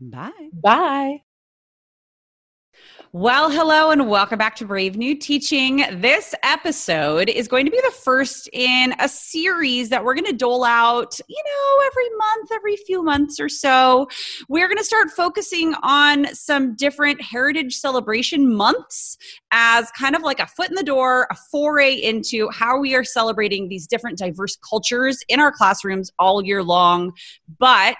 Bye. Bye. Well, hello and welcome back to Brave New Teaching. This episode is going to be the first in a series that we're going to dole out, you know, every month, every few months or so. We're going to start focusing on some different heritage celebration months as kind of like a foot in the door, a foray into how we are celebrating these different diverse cultures in our classrooms all year long. But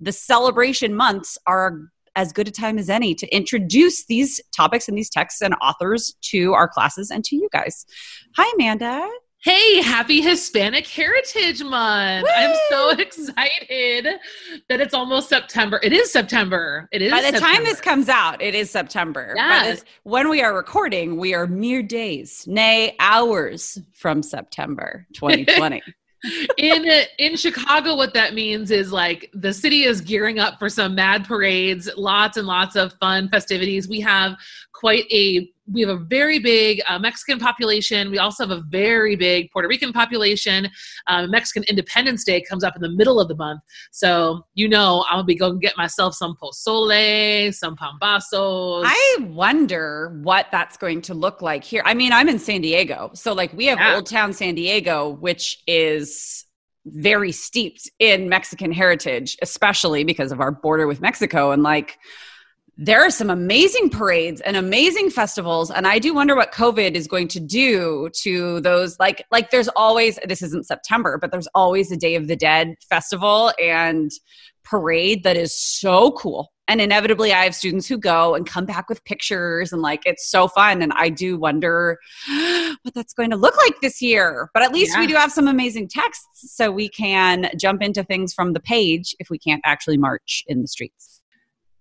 the celebration months are as good a time as any to introduce these topics and these texts and authors to our classes and to you guys. Hi, Amanda. Hey, happy Hispanic Heritage Month. Woo! I'm so excited that it's almost September. It is September. It is. By the September. time this comes out, it is September. Yes. when we are recording, we are mere days, nay, hours from September 2020. In uh, in Chicago, what that means is like the city is gearing up for some mad parades, lots and lots of fun festivities. We have quite a we have a very big uh, Mexican population. We also have a very big Puerto Rican population. Um, Mexican Independence Day comes up in the middle of the month, so you know I'm gonna be going to get myself some pozole, some pambazos. I wonder what that's going to look like here. I mean, I'm in San Diego, so like we have yeah. Old Town San Diego, which is very steeped in Mexican heritage, especially because of our border with Mexico, and like there are some amazing parades and amazing festivals and i do wonder what covid is going to do to those like like there's always this isn't september but there's always a day of the dead festival and parade that is so cool. And inevitably i have students who go and come back with pictures and like it's so fun and i do wonder what that's going to look like this year. But at least yeah. we do have some amazing texts so we can jump into things from the page if we can't actually march in the streets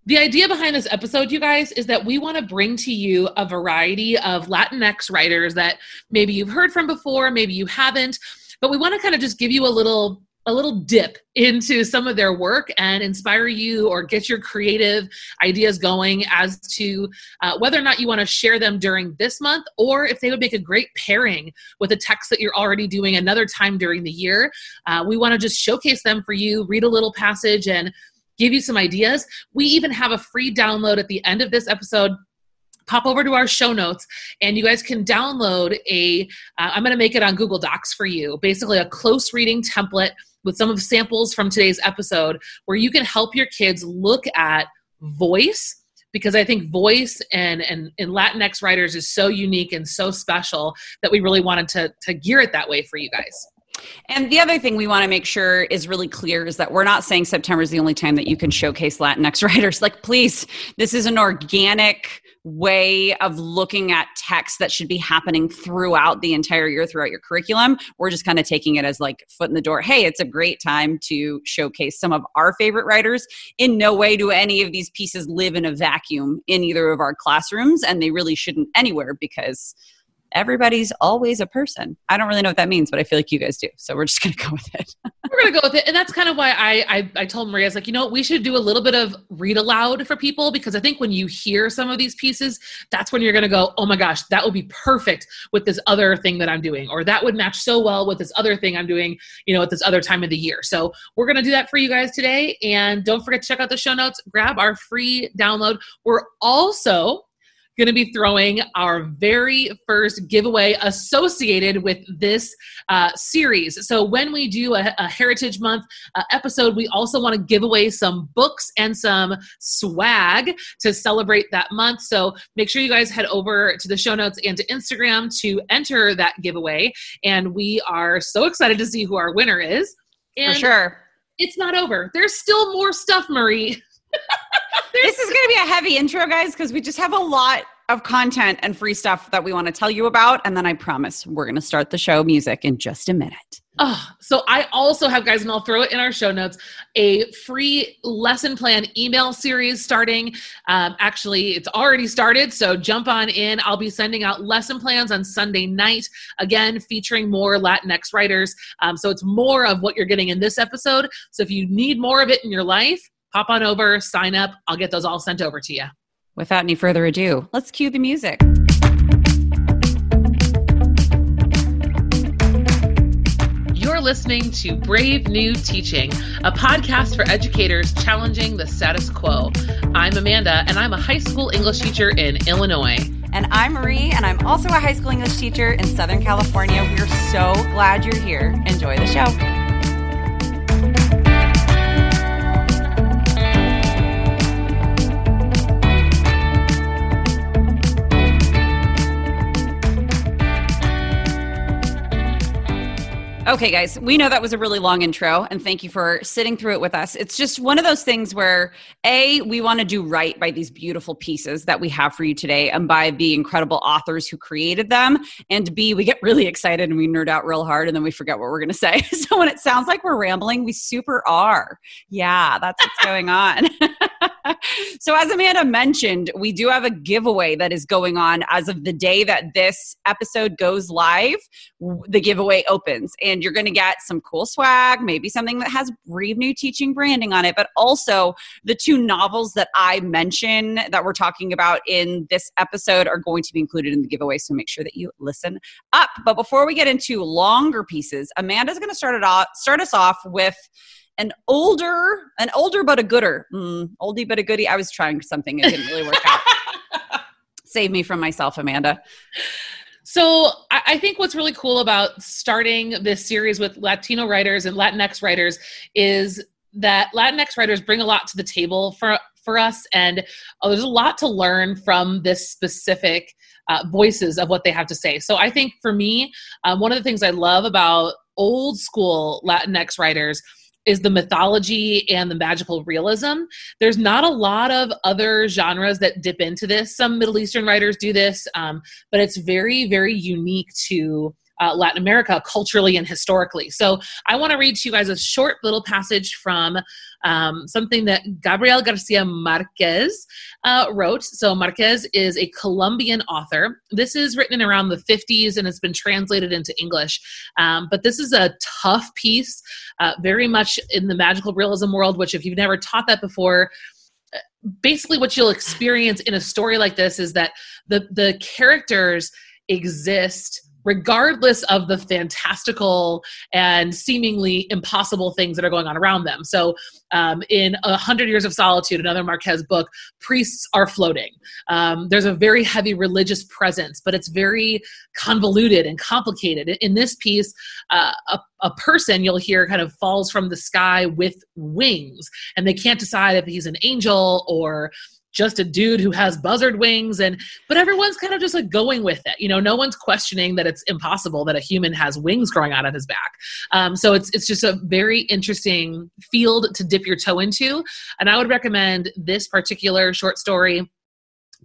the idea behind this episode, you guys, is that we want to bring to you a variety of Latinx writers that maybe you've heard from before, maybe you haven't, but we want to kind of just give you a little a little dip into some of their work and inspire you or get your creative ideas going as to uh, whether or not you want to share them during this month or if they would make a great pairing with a text that you're already doing another time during the year. Uh, we want to just showcase them for you, read a little passage, and give you some ideas. We even have a free download at the end of this episode pop over to our show notes and you guys can download a. Uh, am going to make it on google docs for you basically a close reading template with some of samples from today's episode where you can help your kids look at voice because I think voice and and, and Latinx writers is so unique and so special that we really wanted to to gear it that way for you guys. And the other thing we want to make sure is really clear is that we're not saying September is the only time that you can showcase Latinx writers. Like, please, this is an organic way of looking at text that should be happening throughout the entire year, throughout your curriculum. We're just kind of taking it as like foot in the door. Hey, it's a great time to showcase some of our favorite writers. In no way do any of these pieces live in a vacuum in either of our classrooms, and they really shouldn't anywhere because everybody's always a person. I don't really know what that means, but I feel like you guys do. So we're just going to go with it. we're going to go with it. And that's kind of why I, I, I told Maria, I was like, you know, we should do a little bit of read aloud for people because I think when you hear some of these pieces, that's when you're going to go, oh my gosh, that would be perfect with this other thing that I'm doing, or that would match so well with this other thing I'm doing, you know, at this other time of the year. So we're going to do that for you guys today. And don't forget to check out the show notes, grab our free download. We're also going to be throwing our very first giveaway associated with this uh, series. So, when we do a, a Heritage Month uh, episode, we also want to give away some books and some swag to celebrate that month. So, make sure you guys head over to the show notes and to Instagram to enter that giveaway. And we are so excited to see who our winner is. And For sure. It's not over. There's still more stuff, Marie. this is going to be a heavy intro, guys, because we just have a lot of content and free stuff that we want to tell you about. And then I promise we're going to start the show music in just a minute. Oh, so I also have, guys, and I'll throw it in our show notes, a free lesson plan email series starting. Um, actually, it's already started, so jump on in. I'll be sending out lesson plans on Sunday night, again, featuring more Latinx writers. Um, so it's more of what you're getting in this episode. So if you need more of it in your life, pop on over, sign up. I'll get those all sent over to you. Without any further ado, let's cue the music. You're listening to Brave New Teaching, a podcast for educators challenging the status quo. I'm Amanda, and I'm a high school English teacher in Illinois. And I'm Marie, and I'm also a high school English teacher in Southern California. We're so glad you're here. Enjoy the show. Okay, guys, we know that was a really long intro, and thank you for sitting through it with us. It's just one of those things where, A, we want to do right by these beautiful pieces that we have for you today and by the incredible authors who created them. And B, we get really excited and we nerd out real hard and then we forget what we're going to say. So when it sounds like we're rambling, we super are. Yeah, that's what's going on. so, as Amanda mentioned, we do have a giveaway that is going on as of the day that this episode goes live. The giveaway opens, and you're going to get some cool swag, maybe something that has Brave New Teaching branding on it, but also the two novels that I mention that we're talking about in this episode are going to be included in the giveaway. So, make sure that you listen up. But before we get into longer pieces, Amanda's going to start it off, start us off with an older, an older but a gooder. Mm, oldie but a goodie. I was trying something, it didn't really work out. Save me from myself, Amanda. So I think what's really cool about starting this series with Latino writers and Latinx writers is that Latinx writers bring a lot to the table for for us, and oh, there's a lot to learn from this specific uh, voices of what they have to say. So I think for me, um, one of the things I love about old school Latinx writers is the mythology and the magical realism. There's not a lot of other genres that dip into this. Some Middle Eastern writers do this, um, but it's very, very unique to uh, Latin America culturally and historically. So I want to read to you guys a short little passage from um, something that Gabriel Garcia Marquez uh, wrote. So Marquez is a Colombian author. This is written in around the 50s and it's been translated into English. Um, but this is a tough piece, uh, very much in the magical realism world, which if you've never taught that before, basically what you'll experience in a story like this is that the the characters exist regardless of the fantastical and seemingly impossible things that are going on around them. So, um, in A Hundred Years of Solitude, another Marquez book, priests are floating. Um, there's a very heavy religious presence, but it's very convoluted and complicated. In this piece, uh, a, a person you'll hear kind of falls from the sky with wings, and they can't decide if he's an angel or just a dude who has buzzard wings and but everyone's kind of just like going with it. You know no one's questioning that it's impossible that a human has wings growing out of his back. Um, so it's it's just a very interesting field to dip your toe into. And i would recommend this particular short story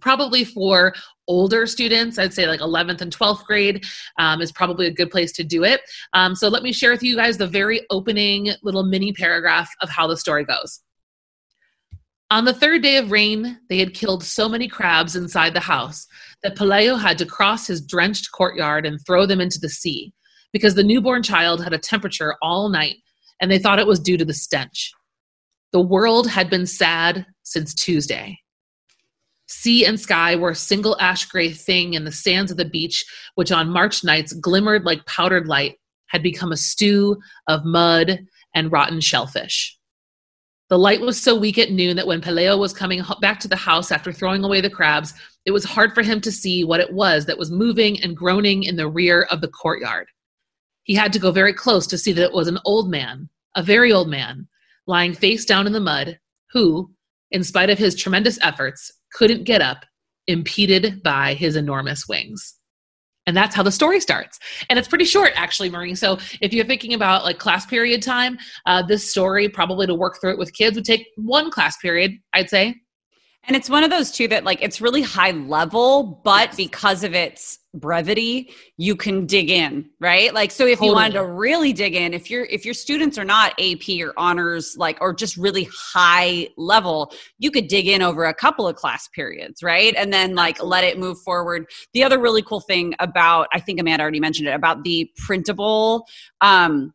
probably for older students. I'd say like 11th and 12th grade um, is probably a good place to do it. Um, so let me share with you guys the very opening little mini paragraph of how the story goes on the third day of rain they had killed so many crabs inside the house that Pelayo had to cross his drenched courtyard and throw them into the sea because the newborn child had a temperature all night and they thought it was due to the stench the world had been sad since tuesday Sea and sky were a single ash gray thing, and the sands of the beach, which on March nights glimmered like powdered light, had become a stew of mud and rotten shellfish. The light was so weak at noon that when Pelayo was coming back to the house after throwing away the crabs, it was hard for him to see what it was that was moving and groaning in the rear of the courtyard. He had to go very close to see that it was an old man, a very old man, lying face down in the mud, who, in spite of his tremendous efforts, couldn't get up, impeded by his enormous wings. And that's how the story starts. And it's pretty short, actually, Marie. So if you're thinking about like class period time, uh, this story probably to work through it with kids would take one class period, I'd say. And it's one of those too that like it's really high level, but yes. because of its brevity, you can dig in, right? Like so if totally. you wanted to really dig in, if your if your students are not AP or honors like or just really high level, you could dig in over a couple of class periods, right? And then like let it move forward. The other really cool thing about I think Amanda already mentioned it about the printable um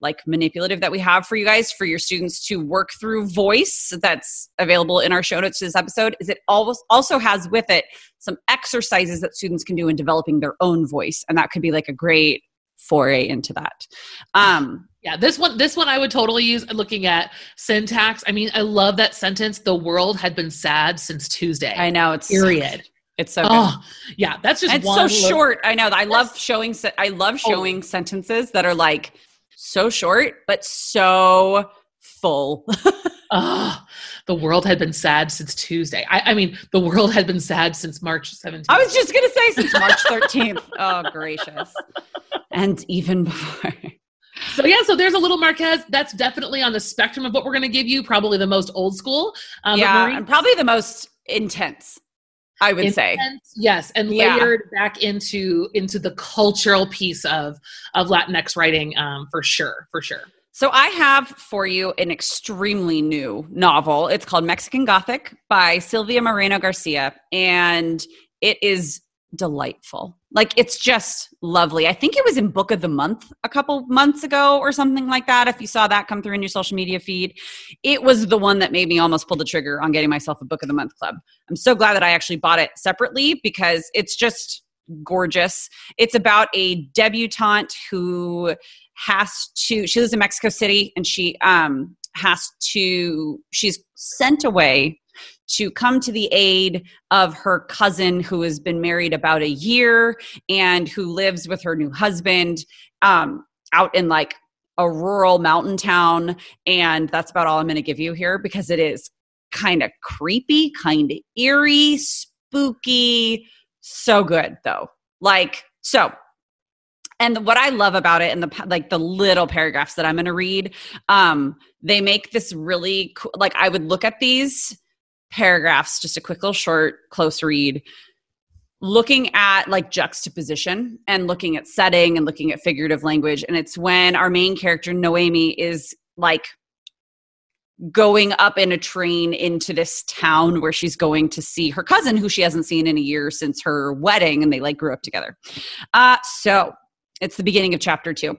like manipulative that we have for you guys for your students to work through voice that's available in our show notes to this episode is it also has with it some exercises that students can do in developing their own voice and that could be like a great foray into that um yeah this one this one i would totally use looking at syntax i mean i love that sentence the world had been sad since tuesday i know it's period it's so oh, good. yeah that's just it's so short i know i love showing i love oh. showing oh. sentences that are like so short, but so full. oh, the world had been sad since Tuesday. I, I, mean, the world had been sad since March 17th. I was just going to say since March 13th. oh, gracious. And even before. So yeah, so there's a little Marquez. That's definitely on the spectrum of what we're going to give you. Probably the most old school. Um, yeah, and probably the most intense. I would say yes, and yeah. layered back into into the cultural piece of of Latinx writing um, for sure, for sure. So I have for you an extremely new novel. It's called Mexican Gothic by Silvia Moreno Garcia, and it is delightful. Like it's just lovely. I think it was in Book of the Month a couple months ago or something like that. If you saw that come through in your social media feed, it was the one that made me almost pull the trigger on getting myself a Book of the Month club. I'm so glad that I actually bought it separately because it's just gorgeous. It's about a debutante who has to she lives in Mexico City and she um has to she's sent away to come to the aid of her cousin who has been married about a year and who lives with her new husband um, out in like a rural mountain town. And that's about all I'm going to give you here because it is kind of creepy, kind of eerie, spooky. So good though. Like, so and what i love about it and the like the little paragraphs that i'm going to read um they make this really cool like i would look at these paragraphs, just a quick little short, close read, looking at like juxtaposition and looking at setting and looking at figurative language. And it's when our main character, Noemi, is like going up in a train into this town where she's going to see her cousin who she hasn't seen in a year since her wedding and they like grew up together. Uh, so it's the beginning of chapter two.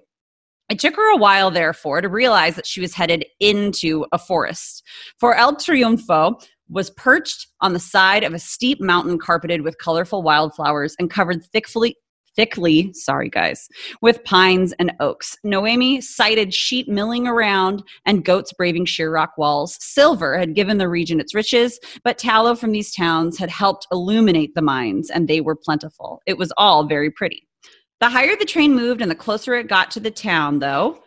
It took her a while, therefore, to realize that she was headed into a forest. For El Triunfo was perched on the side of a steep mountain carpeted with colorful wildflowers and covered thickly thickly, sorry guys, with pines and oaks. Noemi sighted sheep milling around and goats braving sheer rock walls. Silver had given the region its riches, but tallow from these towns had helped illuminate the mines, and they were plentiful. It was all very pretty. The higher the train moved and the closer it got to the town, though,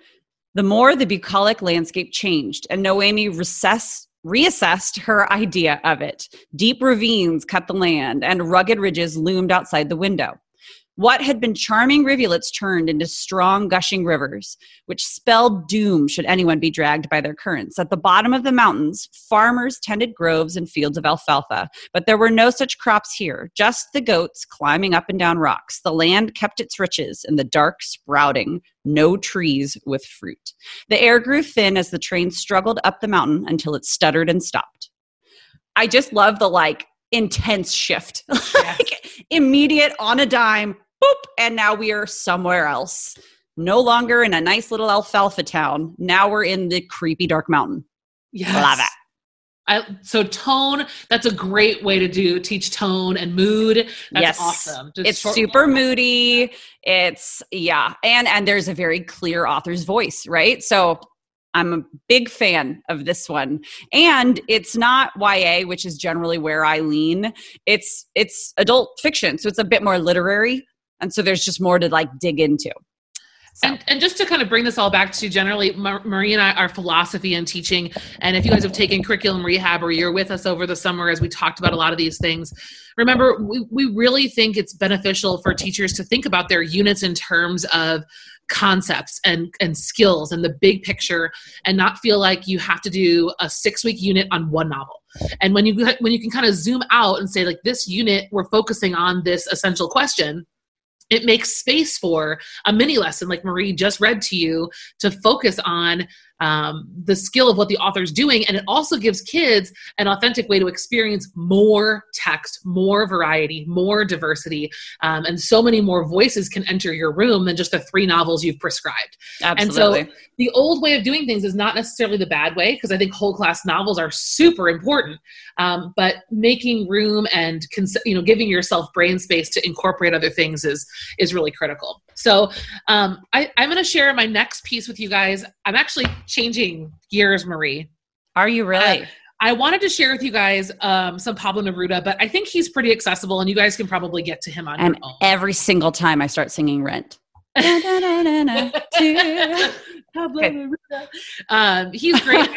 the more the bucolic landscape changed, and Noemi recessed reassessed her idea of it. Deep ravines cut the land, and rugged ridges loomed outside the window. What had been charming rivulets turned into strong, gushing rivers, which spelled doom should anyone be dragged by their currents. At the bottom of the mountains, farmers tended groves and fields of alfalfa, but there were no such crops here, just the goats climbing up and down rocks. The land kept its riches, and the dark sprouting, no trees with fruit. The air grew thin as the train struggled up the mountain until it stuttered and stopped. I just love the like intense shift. like immediate on a dime, boop, and now we are somewhere else. No longer in a nice little alfalfa town. Now we're in the creepy dark mountain. Yes. Love it. I, so tone that's a great way to do teach tone and mood that's yes. awesome Just it's super moody it's yeah and and there's a very clear author's voice right so I'm a big fan of this one. And it's not YA, which is generally where I lean. It's it's adult fiction, so it's a bit more literary and so there's just more to like dig into so. And, and just to kind of bring this all back to generally Marie and I, our philosophy and teaching, and if you guys have taken curriculum rehab or you're with us over the summer as we talked about a lot of these things, remember we, we really think it's beneficial for teachers to think about their units in terms of concepts and, and skills and the big picture and not feel like you have to do a six week unit on one novel and when you when you can kind of zoom out and say like this unit we're focusing on this essential question it makes space for a mini lesson like marie just read to you to focus on um, the skill of what the author is doing and it also gives kids an authentic way to experience more text more variety more diversity um, and so many more voices can enter your room than just the three novels you've prescribed Absolutely. and so the old way of doing things is not necessarily the bad way because i think whole class novels are super important um, but making room and cons- you know giving yourself brain space to incorporate other things is is really critical so um, I, i'm going to share my next piece with you guys i'm actually changing gears, Marie. Are you really? Uh, I wanted to share with you guys um, some Pablo Neruda, but I think he's pretty accessible, and you guys can probably get to him on and your own. Every single time I start singing Rent. Pablo okay. Neruda. Um, he's great.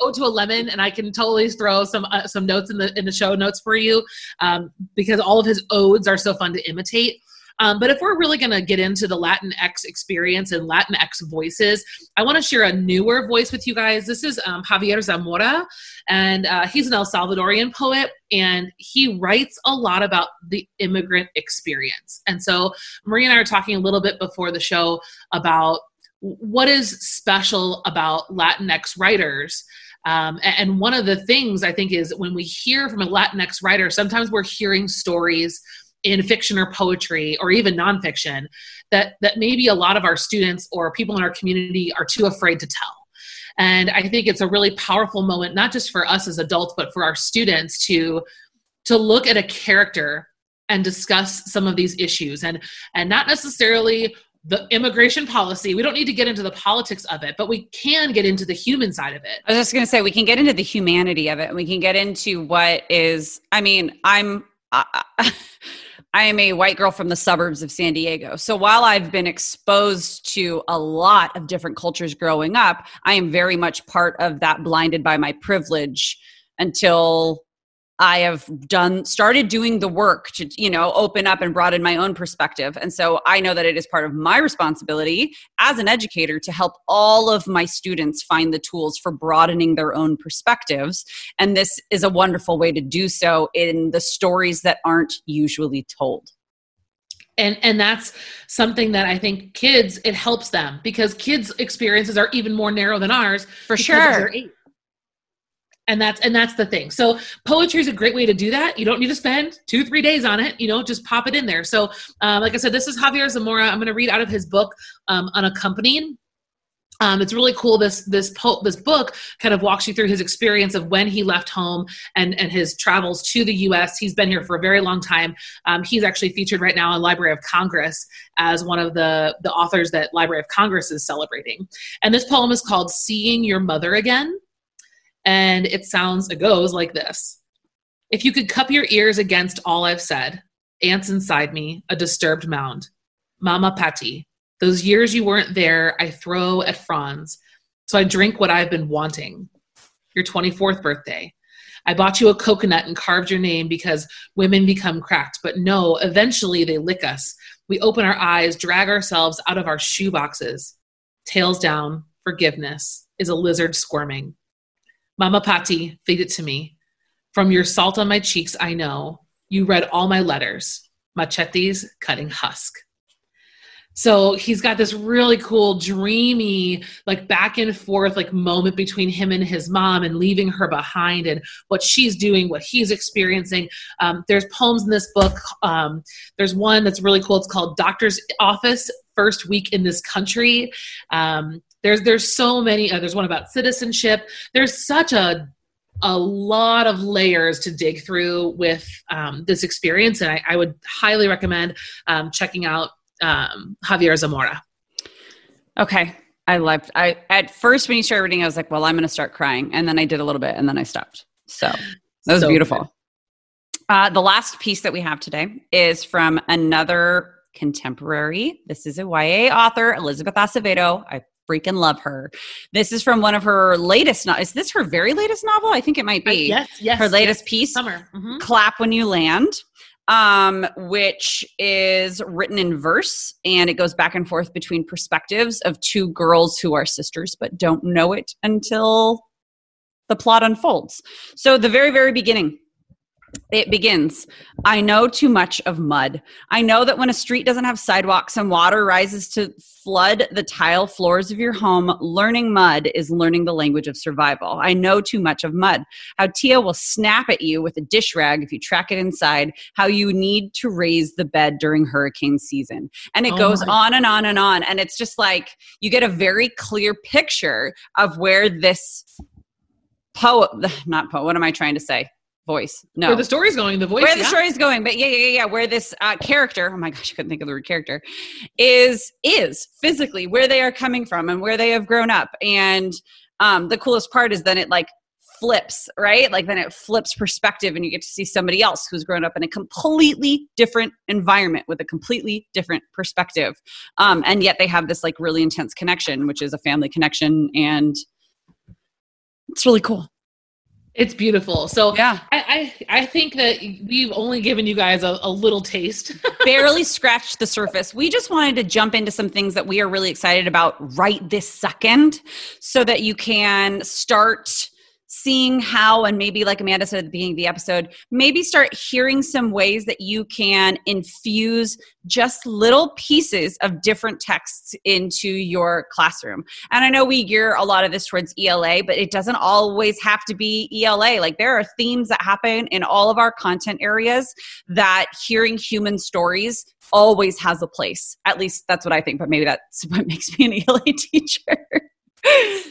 Ode to a Lemon, and I can totally throw some uh, some notes in the in the show notes for you um, because all of his odes are so fun to imitate. Um, but if we're really going to get into the Latinx experience and Latinx voices, I want to share a newer voice with you guys. This is um, Javier Zamora, and uh, he's an El Salvadorian poet, and he writes a lot about the immigrant experience. And so Marie and I are talking a little bit before the show about what is special about Latinx writers. Um, and one of the things I think is when we hear from a Latinx writer, sometimes we're hearing stories in fiction or poetry or even nonfiction that that maybe a lot of our students or people in our community are too afraid to tell and i think it's a really powerful moment not just for us as adults but for our students to to look at a character and discuss some of these issues and and not necessarily the immigration policy. We don't need to get into the politics of it, but we can get into the human side of it. I was just going to say we can get into the humanity of it. And we can get into what is. I mean, I'm. I, I am a white girl from the suburbs of San Diego. So while I've been exposed to a lot of different cultures growing up, I am very much part of that blinded by my privilege until I have done started doing the work to you know open up and broaden my own perspective. And so I know that it is part of my responsibility as an educator to help all of my students find the tools for broadening their own perspectives. And this is a wonderful way to do so in the stories that aren't usually told. And and that's something that i think kids it helps them because kids experiences are even more narrow than ours for sure and that's and that's the thing so poetry is a great way to do that you don't need to spend two three days on it you know just pop it in there so um, like i said this is javier zamora i'm going to read out of his book um, unaccompanied um, it's really cool. This this po- this book kind of walks you through his experience of when he left home and and his travels to the U.S. He's been here for a very long time. Um, he's actually featured right now in Library of Congress as one of the the authors that Library of Congress is celebrating. And this poem is called "Seeing Your Mother Again." And it sounds, it goes like this If you could cup your ears against all I've said, ants inside me, a disturbed mound. Mama Patti, those years you weren't there, I throw at Franz. So I drink what I've been wanting. your 24th birthday. I bought you a coconut and carved your name because women become cracked. But no, eventually they lick us. We open our eyes, drag ourselves out of our shoe boxes. Tails down, forgiveness is a lizard squirming. Mama Patti, feed it to me. From your salt on my cheeks, I know. You read all my letters. Machetes cutting husk. So he's got this really cool, dreamy, like back and forth, like moment between him and his mom and leaving her behind and what she's doing, what he's experiencing. Um, there's poems in this book. Um, there's one that's really cool. It's called Doctor's Office First Week in This Country. Um, there's there's so many. There's one about citizenship. There's such a a lot of layers to dig through with um, this experience, and I, I would highly recommend um, checking out um, Javier Zamora. Okay. I loved I at first when you started reading, I was like, well, I'm gonna start crying. And then I did a little bit and then I stopped. So that was so beautiful. Uh, the last piece that we have today is from another contemporary. This is a YA author, Elizabeth Acevedo. I freaking love her. This is from one of her latest. No- is this her very latest novel? I think it might be. Uh, yes, yes. Her latest yes, piece, Summer. Mm-hmm. "Clap When You Land." um, which is written in verse and it goes back and forth between perspectives of two girls who are sisters but don't know it until the plot unfolds. So, the very, very beginning it begins I know too much of mud. I know that when a street doesn't have sidewalks and water rises to flood the tile floors of your home, learning mud is learning the language of survival. I know too much of mud. How Tia will snap at you with a dish rag if you track it inside, how you need to raise the bed during hurricane season. And it oh goes on and on and on. And it's just like you get a very clear picture of where this poet, not poet, what am I trying to say? Voice. No, where the story's going, the voice. Where yeah. the story's going, but yeah, yeah, yeah. Where this uh, character, oh my gosh, I couldn't think of the word character, is is physically where they are coming from and where they have grown up. And um, the coolest part is then it like flips, right? Like then it flips perspective, and you get to see somebody else who's grown up in a completely different environment with a completely different perspective, um, and yet they have this like really intense connection, which is a family connection, and it's really cool. It's beautiful. So yeah, I, I, I think that we've only given you guys a, a little taste. Barely scratched the surface. We just wanted to jump into some things that we are really excited about right this second, so that you can start seeing how, and maybe like Amanda said at the beginning of the episode, maybe start hearing some ways that you can infuse just little pieces of different texts into your classroom. And I know we gear a lot of this towards ELA, but it doesn't always have to be ELA. Like there are themes that happen in all of our content areas that hearing human stories always has a place. At least that's what I think, but maybe that's what makes me an ELA teacher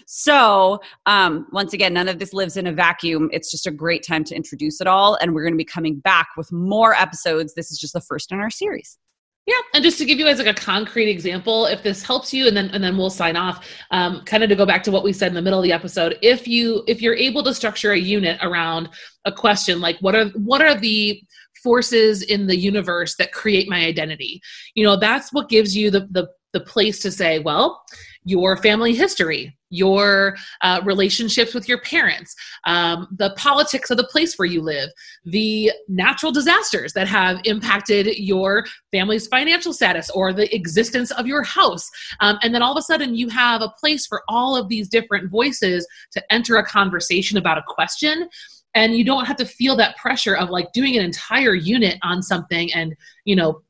so um, once again none of this lives in a vacuum. It's just a great time to introduce it all and we're going to be coming back with more episodes. This is just the first in our series. Yeah, and just to give you guys like a concrete example, if this helps you, and then and then we'll sign off. Um, kind of to go back to what we said in the middle of the episode, if you if you're able to structure a unit around a question like what are what are the forces in the universe that create my identity, you know, that's what gives you the the the place to say, well, your family history, your uh, relationships with your parents, um, the politics of the place where you live, the natural disasters that have impacted your family's financial status or the existence of your house. Um, and then all of a sudden, you have a place for all of these different voices to enter a conversation about a question and you don't have to feel that pressure of like doing an entire unit on something and you know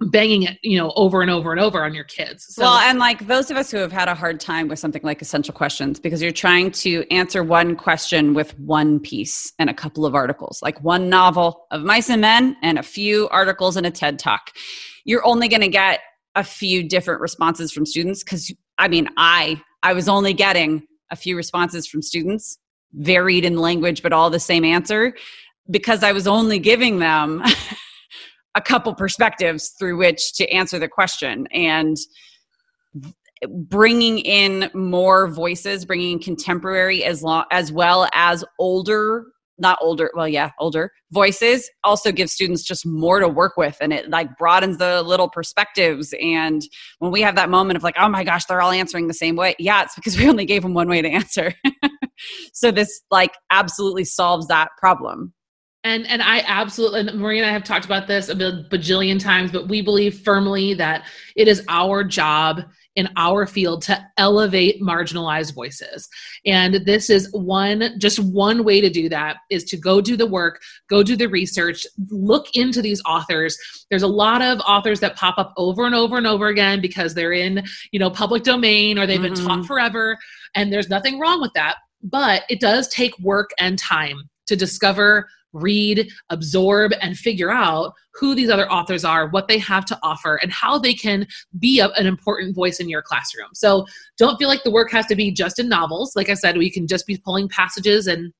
banging it you know over and over and over on your kids. So, well and like those of us who have had a hard time with something like essential questions because you're trying to answer one question with one piece and a couple of articles like one novel of mice and men and a few articles and a ted talk. You're only going to get a few different responses from students because i mean i i was only getting a few responses from students varied in language but all the same answer because i was only giving them a couple perspectives through which to answer the question. And bringing in more voices bringing contemporary as long as well as older not older well yeah older voices also gives students just more to work with. And it like broadens the little perspectives. And when we have that moment of like oh my gosh they're all answering the same way yeah it's because we only gave them one way to answer. So this like absolutely solves that problem. And and I absolutely and Marie and I have talked about this a bajillion times, but we believe firmly that it is our job in our field to elevate marginalized voices. And this is one, just one way to do that is to go do the work, go do the research, look into these authors. There's a lot of authors that pop up over and over and over again because they're in, you know, public domain or they've mm-hmm. been taught mm-hmm. forever. And there's nothing wrong with that. But it does take work and time to discover read, absorb, and figure out who these other authors are, what they have to offer, and how they can be a, an important voice in your classroom. So don't feel like the work has to be just in novels. Like I said, we can just be pulling passages and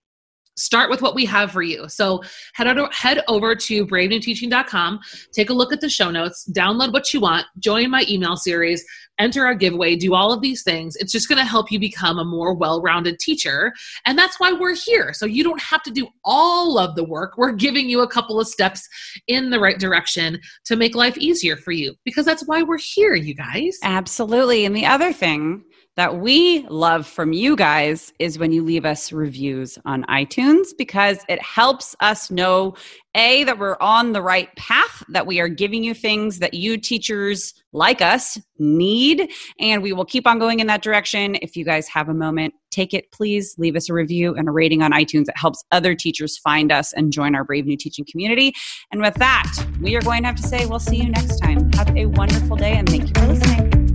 start with what we have for you. So head over, head over to bravenewteaching.com, take a look at the show notes, download what you want, join my email series, enter our giveaway, do all of these things. It's just going to help you become a more well-rounded teacher. And that's why we're here. So you don't have to do all of the work. We're giving you a couple of steps in the right direction to make life easier for you because that's why we're here, you guys. Absolutely. And the other thing that we love from you guys is when you leave us reviews on iTunes because it helps us know A, that we're on the right path, that we are giving you things that you teachers like us need, and we will keep on going in that direction. If you guys have a moment, take it, please leave us a review and a rating on iTunes. It helps other teachers find us and join our Brave New Teaching community. And with that, we are going to have to say, we'll see you next time. Have a wonderful day, and thank you for listening.